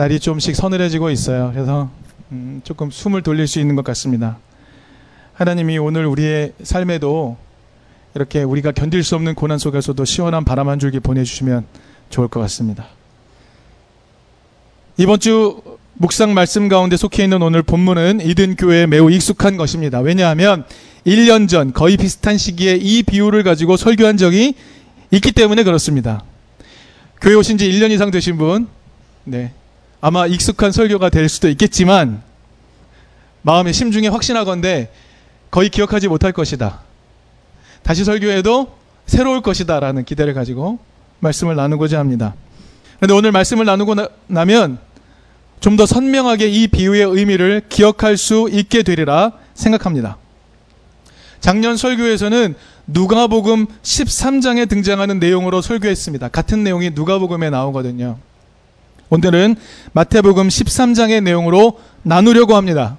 날이 좀씩 서늘해지고 있어요. 그래서 음, 조금 숨을 돌릴 수 있는 것 같습니다. 하나님이 오늘 우리의 삶에도 이렇게 우리가 견딜 수 없는 고난 속에서도 시원한 바람 한 줄기 보내주시면 좋을 것 같습니다. 이번 주 묵상 말씀 가운데 속해 있는 오늘 본문은 이든 교회에 매우 익숙한 것입니다. 왜냐하면 1년 전 거의 비슷한 시기에 이 비유를 가지고 설교한 적이 있기 때문에 그렇습니다. 교회 오신 지 1년 이상 되신 분, 네. 아마 익숙한 설교가 될 수도 있겠지만, 마음의 심중에 확신하건대 거의 기억하지 못할 것이다. 다시 설교해도 새로울 것이다. 라는 기대를 가지고 말씀을 나누고자 합니다. 그런데 오늘 말씀을 나누고 나, 면 좀 더 선명하게 이 비유의 의미를 기억할 수 있게 되리라 생각합니다. 작년 설교에서는 누가복음 13장에 등장하는 내용으로 설교했습니다. 같은 내용이 누가복음에 나오거든요. 오늘은 마태복음 13장의 내용으로 나누려고 합니다.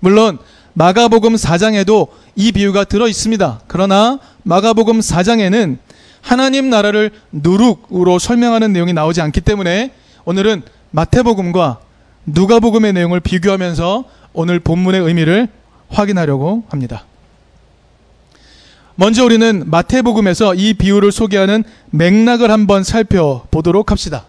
물론 마가복음 4장에도 이 비유가 들어 있습니다. 그러나 마가복음 4장에는 하나님 나라를 누룩으로 설명하는 내용이 나오지 않기 때문에 오늘은 마태복음과 누가복음의 내용을 비교하면서 오늘 본문의 의미를 확인하려고 합니다. 먼저 우리는 마태복음에서 이 비유를 소개하는 맥락을 한번 살펴보도록 합시다.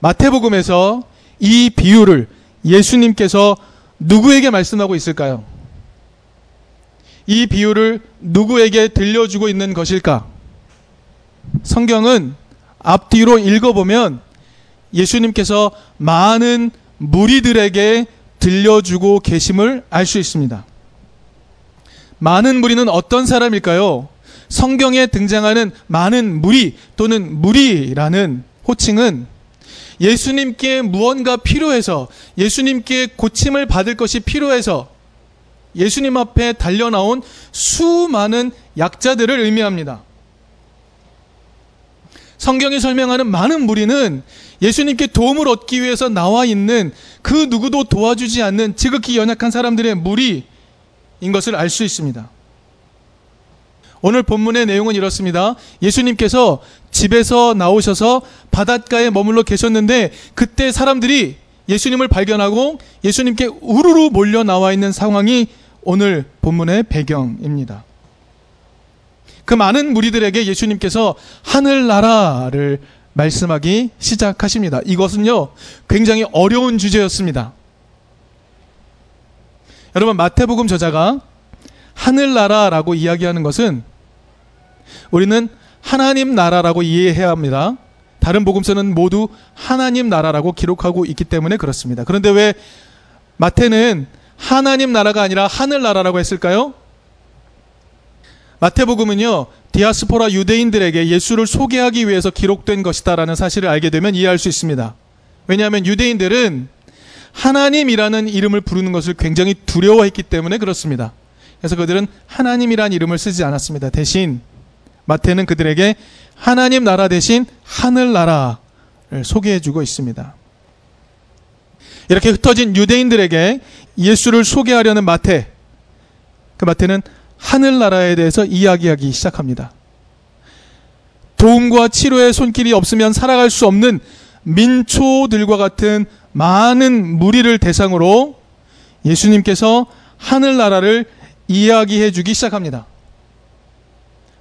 마태복음에서 이 비유를 예수님께서 누구에게 말씀하고 있을까요? 이 비유를 누구에게 들려주고 있는 것일까? 성경은 앞뒤로 읽어보면 예수님께서 많은 무리들에게 들려주고 계심을 알 수 있습니다. 많은 무리는 어떤 사람일까요? 성경에 등장하는 많은 무리 또는 무리라는 호칭은 예수님께 무언가 필요해서 예수님께 고침을 받을 것이 필요해서 예수님 앞에 달려나온 수많은 약자들을 의미합니다. 성경이 설명하는 많은 무리는 예수님께 도움을 얻기 위해서 나와 있는 그 누구도 도와주지 않는 지극히 연약한 사람들의 무리인 것을 알 수 있습니다. 오늘 본문의 내용은 이렇습니다. 예수님께서 집에서 나오셔서 바닷가에 머물러 계셨는데 그때 사람들이 예수님을 발견하고 예수님께 우르르 몰려 나와 있는 상황이 오늘 본문의 배경입니다. 그 많은 무리들에게 예수님께서 하늘나라를 말씀하기 시작하십니다. 이것은요, 굉장히 어려운 주제였습니다. 여러분, 마태복음 저자가 하늘나라라고 이야기하는 것은 우리는 하나님 나라라고 이해해야 합니다. 다른 복음서는 모두 하나님 나라라고 기록하고 있기 때문에 그렇습니다. 그런데 왜 마태는 하나님 나라가 아니라 하늘 나라라고 했을까요? 마태복음은요, 디아스포라 유대인들에게 예수를 소개하기 위해서 기록된 것이다라는 사실을 알게 되면 이해할 수 있습니다. 왜냐하면 유대인들은 하나님이라는 이름을 부르는 것을 굉장히 두려워했기 때문에 그렇습니다. 그래서 그들은 하나님이란 이름을 쓰지 않았습니다. 대신 마태는 그들에게 하나님 나라 대신 하늘 나라를 소개해 주고 있습니다. 이렇게 흩어진 유대인들에게 예수를 소개하려는 마태. 그 마태는 하늘 나라에 대해서 이야기하기 시작합니다. 도움과 치료의 손길이 없으면 살아갈 수 없는 민초들과 같은 많은 무리를 대상으로 예수님께서 하늘나라를 이야기해 주기 시작합니다.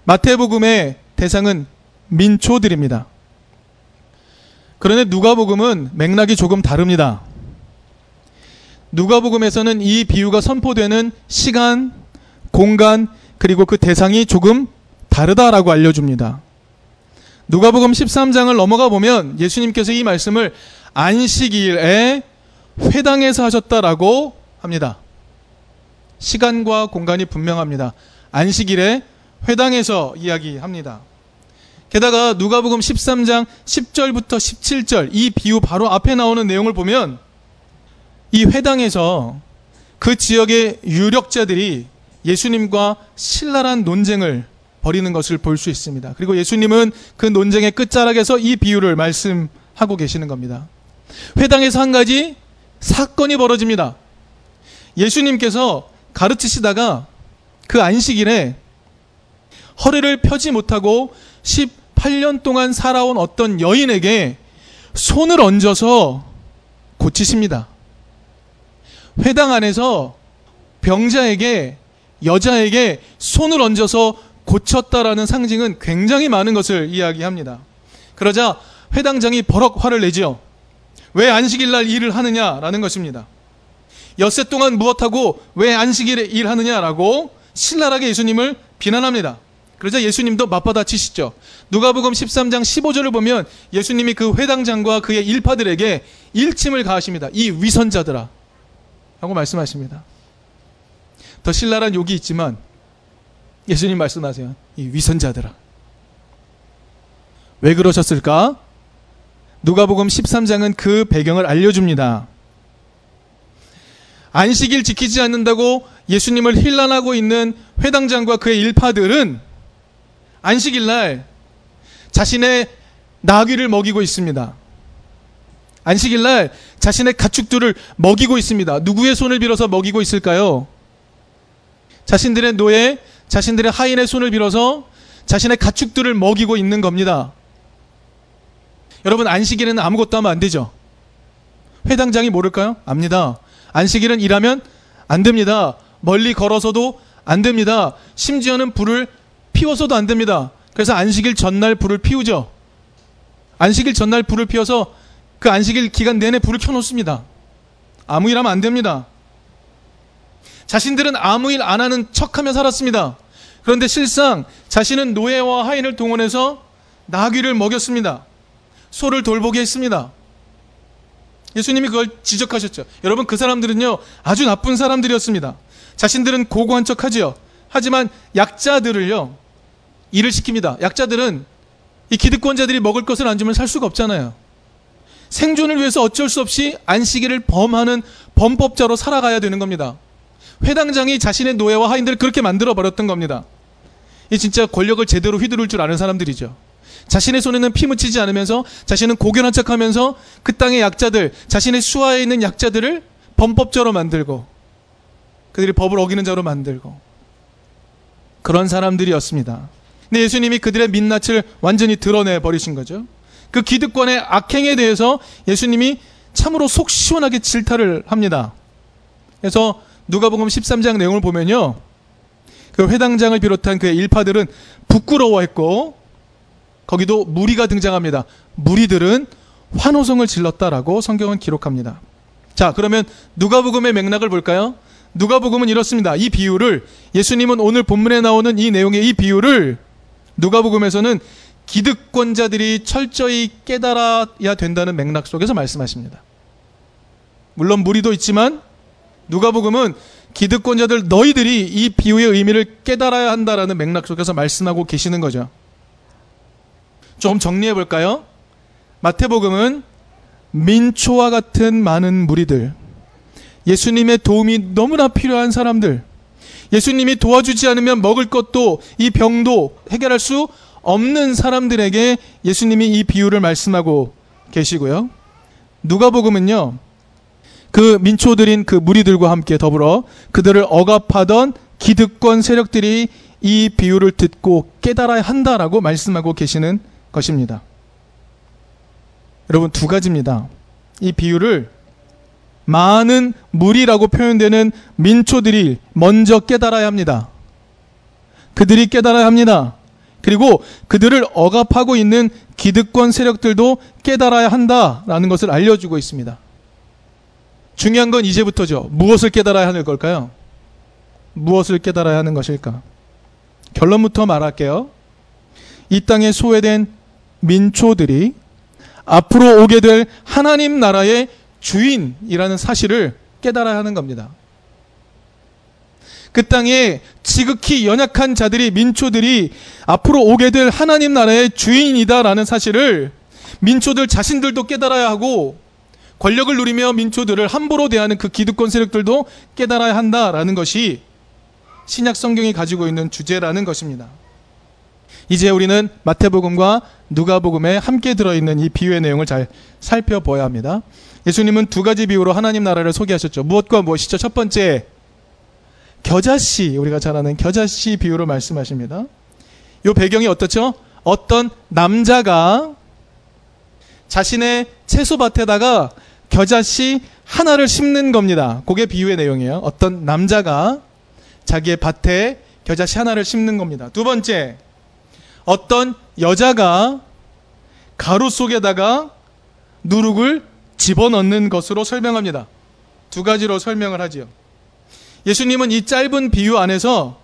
마태복음의 대상은 민초들입니다. 그런데 누가복음은 맥락이 조금 다릅니다. 누가복음에서는 이 비유가 선포되는 시간, 공간, 그리고 그 대상이 조금 다르다라고 알려줍니다. 누가복음 13장을 넘어가 보면 예수님께서 이 말씀을 안식일에 회당에서 하셨다라고 합니다. 시간과 공간이 분명합니다. 안식일에 회당에서 이야기합니다. 게다가 누가복음 13장 10절부터 17절 이 비유 바로 앞에 나오는 내용을 보면 이 회당에서 그 지역의 유력자들이 예수님과 신랄한 논쟁을 벌이는 것을 볼 수 있습니다. 그리고 예수님은 그 논쟁의 끝자락에서 이 비유를 말씀하고 계시는 겁니다. 회당에서 한 가지 사건이 벌어집니다. 예수님께서 가르치시다가 그 안식일에 허리를 펴지 못하고 18년 동안 살아온 어떤 여인에게 손을 얹어서 고치십니다. 회당 안에서 병자에게 여자에게 손을 얹어서 고쳤다라는 상징은 굉장히 많은 것을 이야기합니다. 그러자 회당장이 버럭 화를 내지요. 왜 안식일 날 일을 하느냐라는 것입니다. 엿새 동안 무엇하고 왜 안식일에 일하느냐라고 신랄하게 예수님을 비난합니다. 그러자 예수님도 맞받아 치시죠. 누가복음 13장 15절을 보면 예수님이 그 회당장과 그의 일파들에게 일침을 가하십니다. 이 위선자들아 하고 말씀하십니다. 더 신랄한 욕이 있지만 예수님 말씀하세요. 이 위선자들아. 왜 그러셨을까? 누가복음 13장은 그 배경을 알려줍니다. 안식일 지키지 않는다고 예수님을 힐난하고 있는 회당장과 그의 일파들은 안식일 날 자신의 나귀를 먹이고 있습니다. 안식일 날 자신의 가축들을 먹이고 있습니다. 누구의 손을 빌어서 먹이고 있을까요? 자신들의 노예, 자신들의 하인의 손을 빌어서 자신의 가축들을 먹이고 있는 겁니다. 여러분 안식일에는 아무것도 하면 안 되죠. 회당장이 모를까요? 압니다. 안식일은 일하면 안 됩니다. 멀리 걸어서도 안 됩니다. 심지어는 불을 피워서도 안 됩니다. 그래서 안식일 전날 불을 피우죠. 안식일 전날 불을 피워서 그 안식일 기간 내내 불을 켜놓습니다. 아무 일 하면 안 됩니다. 자신들은 아무 일 안 하는 척하며 살았습니다. 그런데 실상 자신은 노예와 하인을 동원해서 나귀를 먹였습니다. 소를 돌보게 했습니다. 예수님이 그걸 지적하셨죠. 여러분 그 사람들은요 아주 나쁜 사람들이었습니다. 자신들은 고고한 척하지요. 하지만 약자들을요 일을 시킵니다. 약자들은 이 기득권자들이 먹을 것을 안 주면 살 수가 없잖아요. 생존을 위해서 어쩔 수 없이 안식일을 범하는 범법자로 살아가야 되는 겁니다. 회당장이 자신의 노예와 하인들을 그렇게 만들어 버렸던 겁니다. 이 진짜 권력을 제대로 휘두를 줄 아는 사람들이죠. 자신의 손에는 피 묻히지 않으면서 자신은 고견한 척하면서 그 땅의 약자들, 자신의 수하에 있는 약자들을 범법자로 만들고 그들이 법을 어기는 자로 만들고 그런 사람들이었습니다. 근데 예수님이 그들의 민낯을 완전히 드러내 버리신 거죠. 그 기득권의 악행에 대해서 예수님이 참으로 속 시원하게 질타를 합니다. 그래서 누가복음 13장 내용을 보면요. 그 회당장을 비롯한 그의 일파들은 부끄러워했고 거기도 무리가 등장합니다. 무리들은 환호성을 질렀다라고 성경은 기록합니다. 자, 그러면 누가복음의 맥락을 볼까요? 누가복음은 이렇습니다. 이 비유를 예수님은 오늘 본문에 나오는 이 내용의 이 비유를 누가복음에서는 기득권자들이 철저히 깨달아야 된다는 맥락 속에서 말씀하십니다. 물론 무리도 있지만 누가복음은 기득권자들 너희들이 이 비유의 의미를 깨달아야 한다라는 맥락 속에서 말씀하고 계시는 거죠. 좀 정리해 볼까요? 마태복음은 민초와 같은 많은 무리들, 예수님의 도움이 너무나 필요한 사람들, 예수님이 도와주지 않으면 먹을 것도 이 병도 해결할 수 없는 사람들에게 예수님이 이 비유를 말씀하고 계시고요. 누가복음은요. 그 민초들인 그 무리들과 함께 더불어 그들을 억압하던 기득권 세력들이 이 비유를 듣고 깨달아야 한다라고 말씀하고 계시는 것입니다. 여러분 두 가지입니다. 이 비유를 많은 무리라고 표현되는 민초들이 먼저 깨달아야 합니다. 그들이 깨달아야 합니다. 그리고 그들을 억압하고 있는 기득권 세력들도 깨달아야 한다라는 것을 알려주고 있습니다. 중요한 건 이제부터죠. 무엇을 깨달아야 하는 걸까요? 무엇을 깨달아야 하는 것일까? 결론부터 말할게요. 이 땅에 소외된 민초들이 앞으로 오게 될 하나님 나라의 주인이라는 사실을 깨달아야 하는 겁니다. 그 땅에 지극히 연약한 자들이 민초들이 앞으로 오게 될 하나님 나라의 주인이다라는 사실을 민초들 자신들도 깨달아야 하고 권력을 누리며 민초들을 함부로 대하는 그 기득권 세력들도 깨달아야 한다라는 것이 신약 성경이 가지고 있는 주제라는 것입니다. 이제 우리는 마태복음과 누가복음에 함께 들어있는 이 비유의 내용을 잘 살펴봐야 합니다. 예수님은 두 가지 비유로 하나님 나라를 소개하셨죠. 무엇과 무엇이죠? 첫 번째, 겨자씨, 우리가 잘 아는 겨자씨 비유로 말씀하십니다. 이 배경이 어떻죠? 어떤 남자가 자신의 채소밭에다가 겨자씨 하나를 심는 겁니다. 그게 비유의 내용이에요. 어떤 남자가 자기의 밭에 겨자씨 하나를 심는 겁니다. 두 번째, 어떤 여자가 가루 속에다가 누룩을 집어넣는 것으로 설명합니다. 두 가지로 설명을 하지요. 예수님은 이 짧은 비유 안에서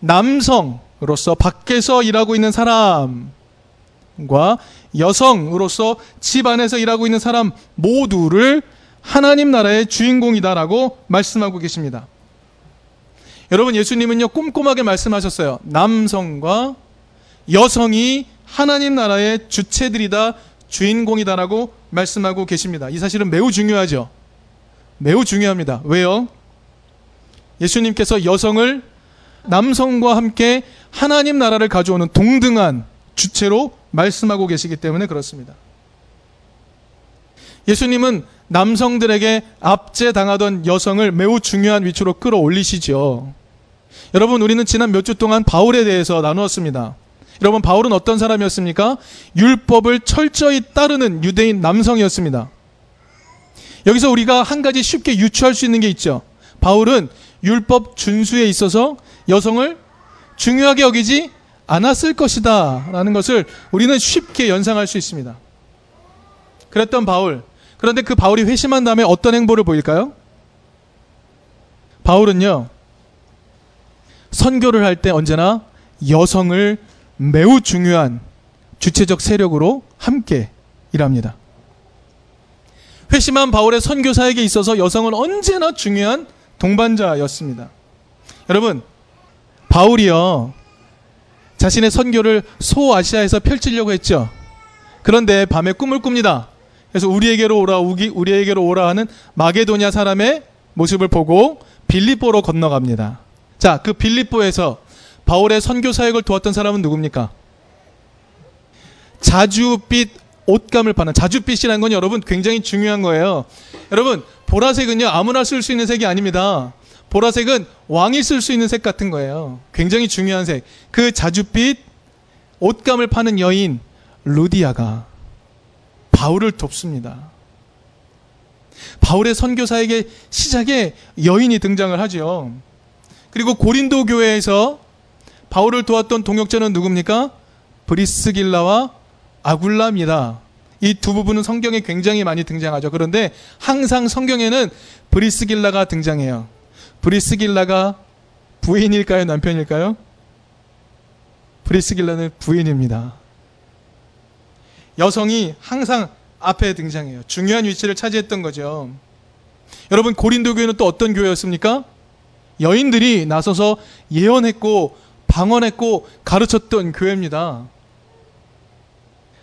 남성으로서 밖에서 일하고 있는 사람과 여성으로서 집 안에서 일하고 있는 사람 모두를 하나님 나라의 주인공이다라고 말씀하고 계십니다. 여러분 예수님은요 꼼꼼하게 말씀하셨어요. 남성과 여성이 하나님 나라의 주체들이다 주인공이다라고 말씀하고 계십니다. 이 사실은 매우 중요하죠. 매우 중요합니다. 왜요? 예수님께서 여성을 남성과 함께 하나님 나라를 가져오는 동등한 주체로 말씀하고 계시기 때문에 그렇습니다. 예수님은 남성들에게 압제당하던 여성을 매우 중요한 위치로 끌어올리시죠. 여러분, 우리는 지난 몇 주 동안 바울에 대해서 나누었습니다. 여러분, 바울은 어떤 사람이었습니까? 율법을 철저히 따르는 유대인 남성이었습니다. 여기서 우리가 한 가지 쉽게 유추할 수 있는 게 있죠. 바울은 율법 준수에 있어서 여성을 중요하게 여기지 않았을 것이다. 라는 것을 우리는 쉽게 연상할 수 있습니다. 그랬던 바울. 그런데 그 바울이 회심한 다음에 어떤 행보를 보일까요? 바울은요, 선교를 할 때 언제나 여성을 매우 중요한 주체적 세력으로 함께 일합니다. 회심한 바울의 선교사에게 있어서 여성은 언제나 중요한 동반자였습니다. 여러분, 바울이요. 자신의 선교를 소아시아에서 펼치려고 했죠. 그런데 밤에 꿈을 꿉니다. 그래서 우리에게로 오라, 우리에게로 오라 하는 마게도냐 사람의 모습을 보고 빌립보로 건너갑니다. 자, 그 빌립보에서 바울의 선교 사역을 도왔던 사람은 누굽니까? 자주빛 옷감을 파는 자주빛이라는 건 여러분 굉장히 중요한 거예요. 여러분 보라색은요 아무나 쓸 수 있는 색이 아닙니다. 보라색은 왕이 쓸 수 있는 색 같은 거예요. 굉장히 중요한 색. 그 자주빛 옷감을 파는 여인 루디아가 바울을 돕습니다. 바울의 선교사에게 시작에 여인이 등장을 하죠. 그리고 고린도 교회에서 바울을 도왔던 동역자는 누굽니까? 브리스길라와 아굴라입니다. 이 두 부분은 성경에 굉장히 많이 등장하죠. 그런데 항상 성경에는 브리스길라가 등장해요. 브리스길라가 부인일까요? 남편일까요? 브리스길라는 부인입니다. 여성이 항상 앞에 등장해요. 중요한 위치를 차지했던 거죠. 여러분 고린도 교회는 또 어떤 교회였습니까? 여인들이 나서서 예언했고 방언했고 가르쳤던 교회입니다.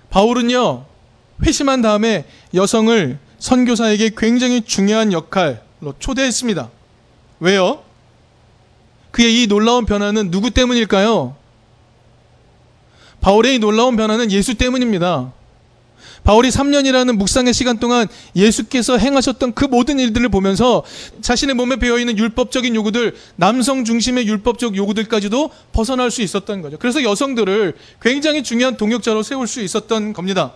바울은요, 회심한 다음에 여성을 선교사에게 굉장히 중요한 역할로 초대했습니다. 왜요? 그의 이 놀라운 변화는 누구 때문일까요? 바울의 이 놀라운 변화는 예수 때문입니다. 바울이 3년이라는 묵상의 시간 동안 예수께서 행하셨던 그 모든 일들을 보면서 자신의 몸에 배어있는 율법적인 요구들, 남성 중심의 율법적 요구들까지도 벗어날 수 있었던 거죠. 그래서 여성들을 굉장히 중요한 동역자로 세울 수 있었던 겁니다.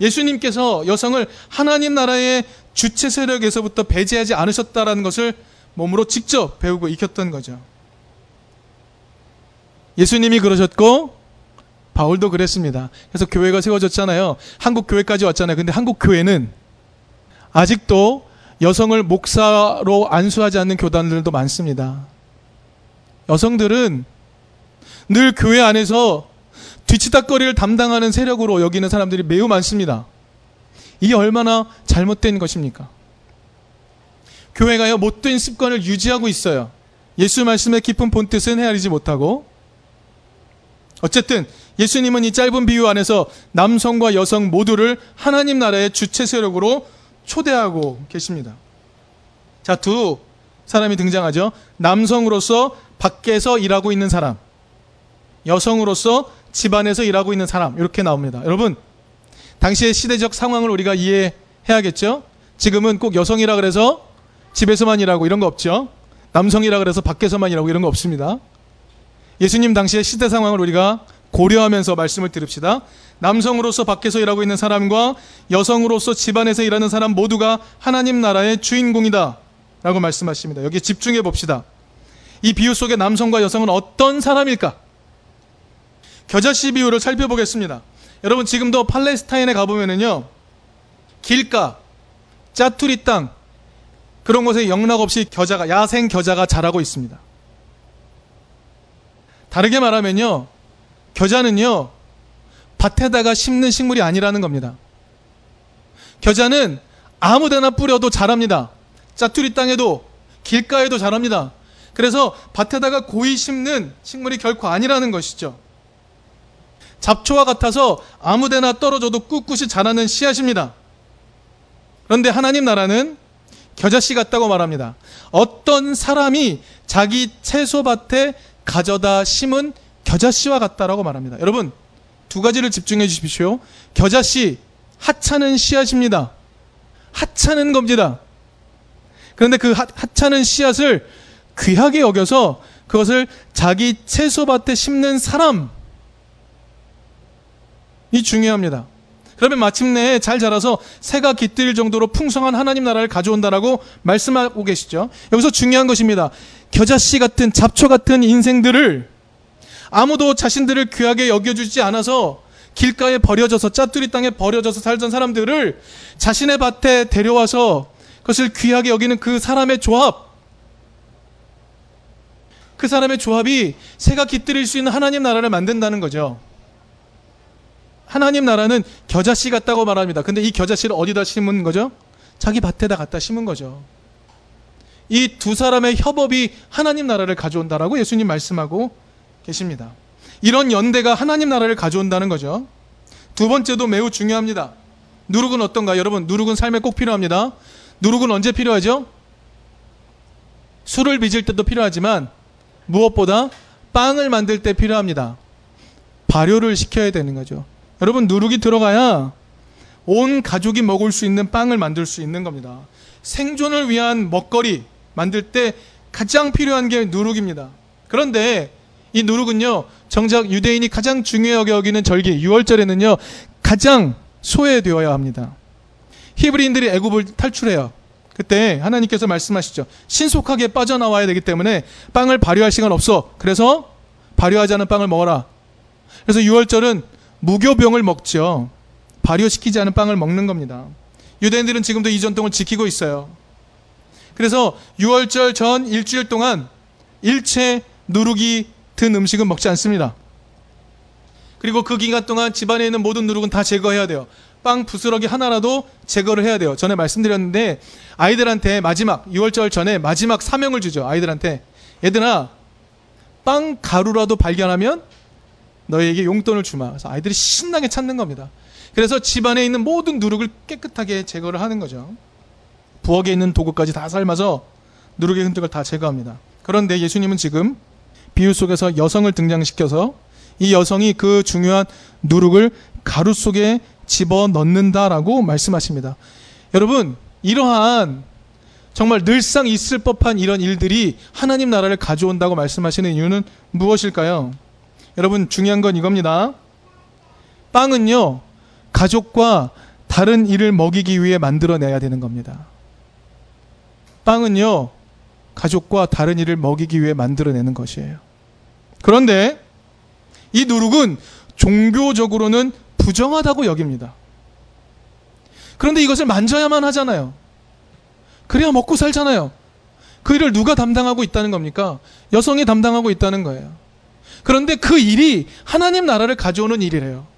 예수님께서 여성을 하나님 나라의 주체 세력에서부터 배제하지 않으셨다라는 것을 몸으로 직접 배우고 익혔던 거죠. 예수님이 그러셨고 바울도 그랬습니다. 그래서 교회가 세워졌잖아요. 한국 교회까지 왔잖아요. 근데 한국 교회는 아직도 여성을 목사로 안수하지 않는 교단들도 많습니다. 여성들은 늘 교회 안에서 뒤치다거리를 담당하는 세력으로 여기는 사람들이 매우 많습니다. 이게 얼마나 잘못된 것입니까? 교회가요, 못된 습관을 유지하고 있어요. 예수 말씀의 깊은 본뜻은 헤아리지 못하고. 어쨌든, 예수님은 이 짧은 비유 안에서 남성과 여성 모두를 하나님 나라의 주체 세력으로 초대하고 계십니다. 자, 두 사람이 등장하죠. 남성으로서 밖에서 일하고 있는 사람, 여성으로서 집안에서 일하고 있는 사람, 이렇게 나옵니다. 여러분, 당시의 시대적 상황을 우리가 이해해야겠죠? 지금은 꼭 여성이라 그래서 집에서만 일하고 이런 거 없죠? 남성이라 그래서 밖에서만 일하고 이런 거 없습니다. 예수님 당시의 시대 상황을 우리가 고려하면서 말씀을 들읍시다. 남성으로서 밖에서 일하고 있는 사람과 여성으로서 집안에서 일하는 사람 모두가 하나님 나라의 주인공이다. 라고 말씀하십니다. 여기에 집중해 봅시다. 이 비유 속에 남성과 여성은 어떤 사람일까? 겨자씨 비유를 살펴보겠습니다. 여러분 지금도 팔레스타인에 가보면은요. 길가, 짜투리 땅, 그런 곳에 영락없이 겨자가, 야생 겨자가 자라고 있습니다. 다르게 말하면요. 겨자는요. 밭에다가 심는 식물이 아니라는 겁니다. 겨자는 아무 데나 뿌려도 자랍니다. 짜투리 땅에도 길가에도 자랍니다. 그래서 밭에다가 고이 심는 식물이 결코 아니라는 것이죠. 잡초와 같아서 아무 데나 떨어져도 꿋꿋이 자라는 씨앗입니다. 그런데 하나님 나라는 겨자씨 같다고 말합니다. 어떤 사람이 자기 채소밭에 가져다 심은 겨자씨와 같다라고 말합니다. 여러분, 두 가지를 집중해 주십시오. 겨자씨, 하찮은 씨앗입니다. 하찮은 겁니다. 그런데 그 하찮은 씨앗을 귀하게 여겨서 그것을 자기 채소밭에 심는 사람, 이 중요합니다. 그러면 마침내 잘 자라서 새가 깃들 정도로 풍성한 하나님 나라를 가져온다라고 말씀하고 계시죠. 여기서 중요한 것입니다. 겨자씨 같은 잡초 같은 인생들을 아무도 자신들을 귀하게 여겨주지 않아서 길가에 버려져서 짜투리 땅에 버려져서 살던 사람들을 자신의 밭에 데려와서 그것을 귀하게 여기는 그 사람의 조합. 그 사람의 조합이 새가 깃들일 수 있는 하나님 나라를 만든다는 거죠. 하나님 나라는 겨자씨 같다고 말합니다. 근데 이 겨자씨를 어디다 심은 거죠? 자기 밭에다 갖다 심은 거죠. 이 두 사람의 협업이 하나님 나라를 가져온다라고 예수님 말씀하고 계십니다. 이런 연대가 하나님 나라를 가져온다는 거죠. 두 번째도 매우 중요합니다. 누룩은 어떤가? 여러분, 누룩은 삶에 꼭 필요합니다. 누룩은 언제 필요하죠? 술을 빚을 때도 필요하지만 무엇보다 빵을 만들 때 필요합니다. 발효를 시켜야 되는 거죠. 여러분 누룩이 들어가야 온 가족이 먹을 수 있는 빵을 만들 수 있는 겁니다. 생존을 위한 먹거리 만들 때 가장 필요한 게 누룩입니다. 그런데 이 누룩은요, 정작 유대인이 가장 중요하게 여기는 절기 6월절에는요, 가장 소외되어야 합니다. 히브리인들이 애굽을 탈출해요. 그때 하나님께서 말씀하시죠. 신속하게 빠져나와야 되기 때문에 빵을 발효할 시간 없어. 그래서 발효하지 않은 빵을 먹어라. 그래서 6월절은 무교병을 먹죠. 발효시키지 않은 빵을 먹는 겁니다. 유대인들은 지금도 이 전통을 지키고 있어요. 그래서 6월절 전 일주일 동안 일체 누룩이 든 음식은 먹지 않습니다. 그리고 그 기간 동안 집안에 있는 모든 누룩은 다 제거해야 돼요. 빵 부스러기 하나라도 제거를 해야 돼요. 전에 말씀드렸는데 아이들한테 마지막 6월절 전에 마지막 사명을 주죠. 아이들한테 얘들아 빵 가루라도 발견하면 너에게 용돈을 주마. 그래서 아이들이 신나게 찾는 겁니다. 그래서 집안에 있는 모든 누룩을 깨끗하게 제거를 하는 거죠. 부엌에 있는 도구까지 다 삶아서 누룩의 흔적을 다 제거합니다. 그런데 예수님은 지금 비유 속에서 여성을 등장시켜서 이 여성이 그 중요한 누룩을 가루 속에 집어 넣는다라고 말씀하십니다. 여러분, 이러한 정말 늘상 있을 법한 이런 일들이 하나님 나라를 가져온다고 말씀하시는 이유는 무엇일까요? 여러분 중요한 건 이겁니다. 빵은요, 가족과 다른 일을 먹이기 위해 만들어내야 되는 겁니다. 빵은요, 가족과 다른 일을 먹이기 위해 만들어내는 것이에요. 그런데 이 누룩은 종교적으로는 부정하다고 여깁니다. 그런데 이것을 만져야만 하잖아요. 그래야 먹고 살잖아요. 그 일을 누가 담당하고 있다는 겁니까? 여성이 담당하고 있다는 거예요. 그런데 그 일이 하나님 나라를 가져오는 일이래요.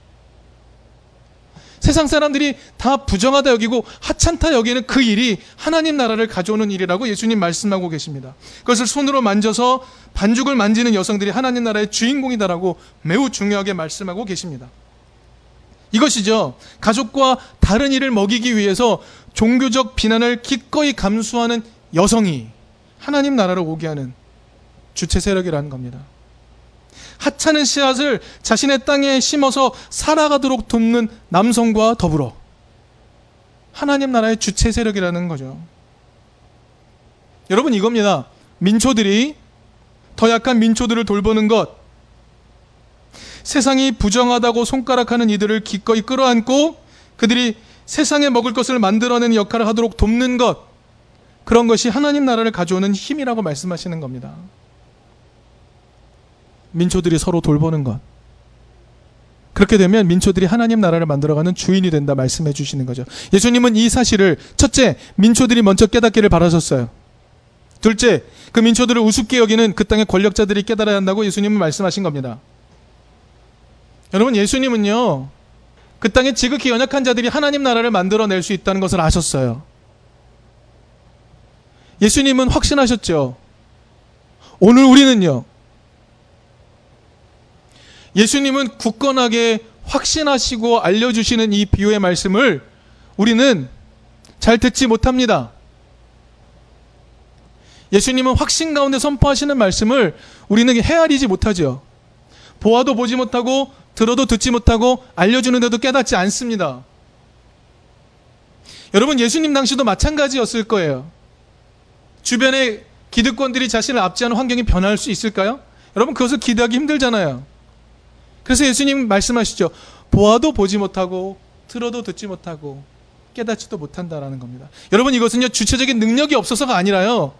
세상 사람들이 다 부정하다 여기고 하찮다 여기는 그 일이 하나님 나라를 가져오는 일이라고 예수님 말씀하고 계십니다. 그것을 손으로 만져서 반죽을 만지는 여성들이 하나님 나라의 주인공이다라고 매우 중요하게 말씀하고 계십니다. 이것이죠. 가족과 다른 일을 먹이기 위해서 종교적 비난을 기꺼이 감수하는 여성이 하나님 나라로 오게 하는 주체 세력이라는 겁니다. 하찮은 씨앗을 자신의 땅에 심어서 살아가도록 돕는 남성과 더불어 하나님 나라의 주체 세력이라는 거죠. 여러분 이겁니다. 민초들이 더 약한 민초들을 돌보는 것. 세상이 부정하다고 손가락하는 이들을 기꺼이 끌어안고 그들이 세상에 먹을 것을 만들어내는 역할을 하도록 돕는 것 그런 것이 하나님 나라를 가져오는 힘이라고 말씀하시는 겁니다. 민초들이 서로 돌보는 것. 그렇게 되면 민초들이 하나님 나라를 만들어가는 주인이 된다 말씀해 주시는 거죠. 예수님은 이 사실을 첫째, 민초들이 먼저 깨닫기를 바라셨어요. 둘째, 그 민초들을 우습게 여기는 그 땅의 권력자들이 깨달아야 한다고 예수님은 말씀하신 겁니다. 여러분, 예수님은요, 그 땅에 지극히 연약한 자들이 하나님 나라를 만들어낼 수 있다는 것을 아셨어요. 예수님은 확신하셨죠. 오늘 우리는요, 예수님은 굳건하게 확신하시고 알려주시는 이 비유의 말씀을 우리는 잘 듣지 못합니다. 예수님은 확신 가운데 선포하시는 말씀을 우리는 헤아리지 못하죠. 보아도 보지 못하고 들어도 듣지 못하고 알려주는데도 깨닫지 않습니다. 여러분 예수님 당시도 마찬가지였을 거예요. 주변의 기득권들이 자신을 압제하는 환경이 변할 수 있을까요? 여러분 그것을 기대하기 힘들잖아요. 그래서 예수님 말씀하시죠. 보아도 보지 못하고 들어도 듣지 못하고 깨닫지도 못한다라는 겁니다. 여러분 이것은요 주체적인 능력이 없어서가 아니라요.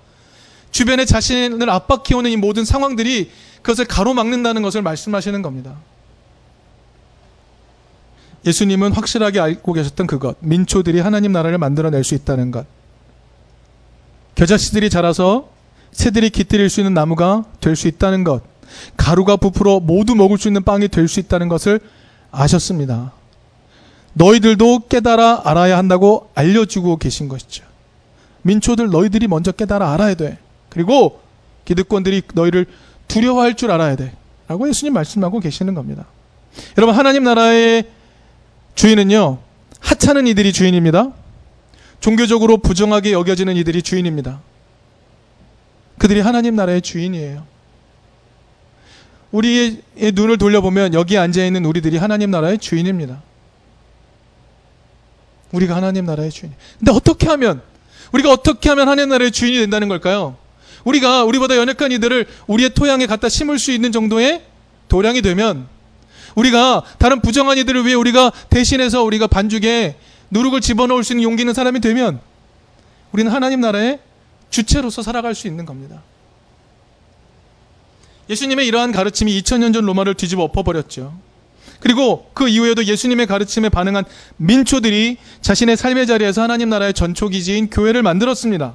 주변에 자신을 압박해오는 이 모든 상황들이 그것을 가로막는다는 것을 말씀하시는 겁니다. 예수님은 확실하게 알고 계셨던 그것, 민초들이 하나님 나라를 만들어낼 수 있다는 것. 겨자씨들이 자라서 새들이 깃들일 수 있는 나무가 될 수 있다는 것. 가루가 부풀어 모두 먹을 수 있는 빵이 될 수 있다는 것을 아셨습니다. 너희들도 깨달아 알아야 한다고 알려주고 계신 것이죠. 민초들 너희들이 먼저 깨달아 알아야 돼. 그리고 기득권들이 너희를 두려워할 줄 알아야 돼. 라고 예수님 말씀하고 계시는 겁니다. 여러분, 하나님 나라의 주인은요, 하찮은 이들이 주인입니다. 종교적으로 부정하게 여겨지는 이들이 주인입니다. 그들이 하나님 나라의 주인이에요. 우리의 눈을 돌려보면 여기 앉아 있는 우리들이 하나님 나라의 주인입니다. 우리가 하나님 나라의 주인. 근데 어떻게 하면 우리가 어떻게 하면 하나님 나라의 주인이 된다는 걸까요? 우리가 우리보다 연약한 이들을 우리의 토양에 갖다 심을 수 있는 정도의 도량이 되면 우리가 다른 부정한 이들을 위해 우리가 대신해서 우리가 반죽에 누룩을 집어넣을 수 있는 용기 있는 사람이 되면 우리는 하나님 나라의 주체로서 살아갈 수 있는 겁니다. 예수님의 이러한 가르침이 2000년 전 로마를 뒤집어 엎어버렸죠. 그리고 그 이후에도 예수님의 가르침에 반응한 민초들이 자신의 삶의 자리에서 하나님 나라의 전초기지인 교회를 만들었습니다.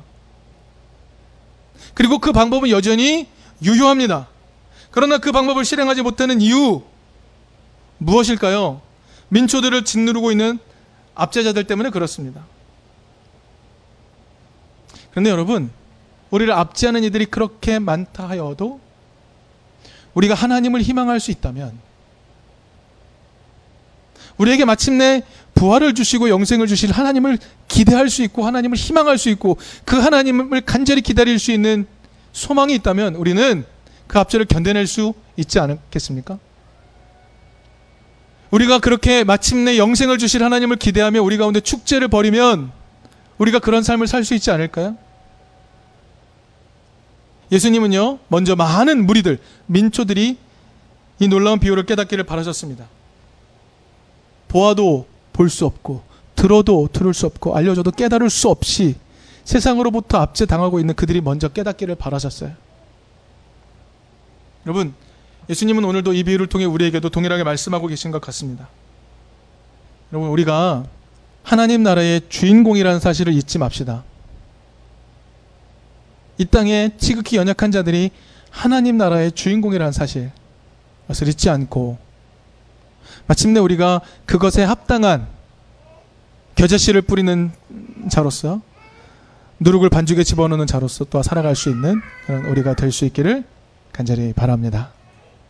그리고 그 방법은 여전히 유효합니다. 그러나 그 방법을 실행하지 못하는 이유 무엇일까요? 민초들을 짓누르고 있는 압제자들 때문에 그렇습니다. 그런데 여러분, 우리를 압제하는 이들이 그렇게 많다 하여도 우리가 하나님을 희망할 수 있다면 우리에게 마침내 부활을 주시고 영생을 주실 하나님을 기대할 수 있고 하나님을 희망할 수 있고 그 하나님을 간절히 기다릴 수 있는 소망이 있다면 우리는 그 압제를 견뎌낼 수 있지 않겠습니까? 우리가 그렇게 마침내 영생을 주실 하나님을 기대하며 우리 가운데 축제를 벌이면 우리가 그런 삶을 살 수 있지 않을까요? 예수님은요, 먼저 많은 무리들, 민초들이 이 놀라운 비유를 깨닫기를 바라셨습니다. 보아도 볼 수 없고, 들어도 들을 수 없고, 알려줘도 깨달을 수 없이 세상으로부터 압제 당하고 있는 그들이 먼저 깨닫기를 바라셨어요. 여러분, 예수님은 오늘도 이 비유를 통해 우리에게도 동일하게 말씀하고 계신 것 같습니다. 여러분, 우리가 하나님 나라의 주인공이라는 사실을 잊지 맙시다. 이 땅에 지극히 연약한 자들이 하나님 나라의 주인공이라는 사실, 그것을 잊지 않고, 마침내 우리가 그것에 합당한 겨자씨를 뿌리는 자로서, 누룩을 반죽에 집어넣는 자로서 또 살아갈 수 있는 그런 우리가 될 수 있기를 간절히 바랍니다.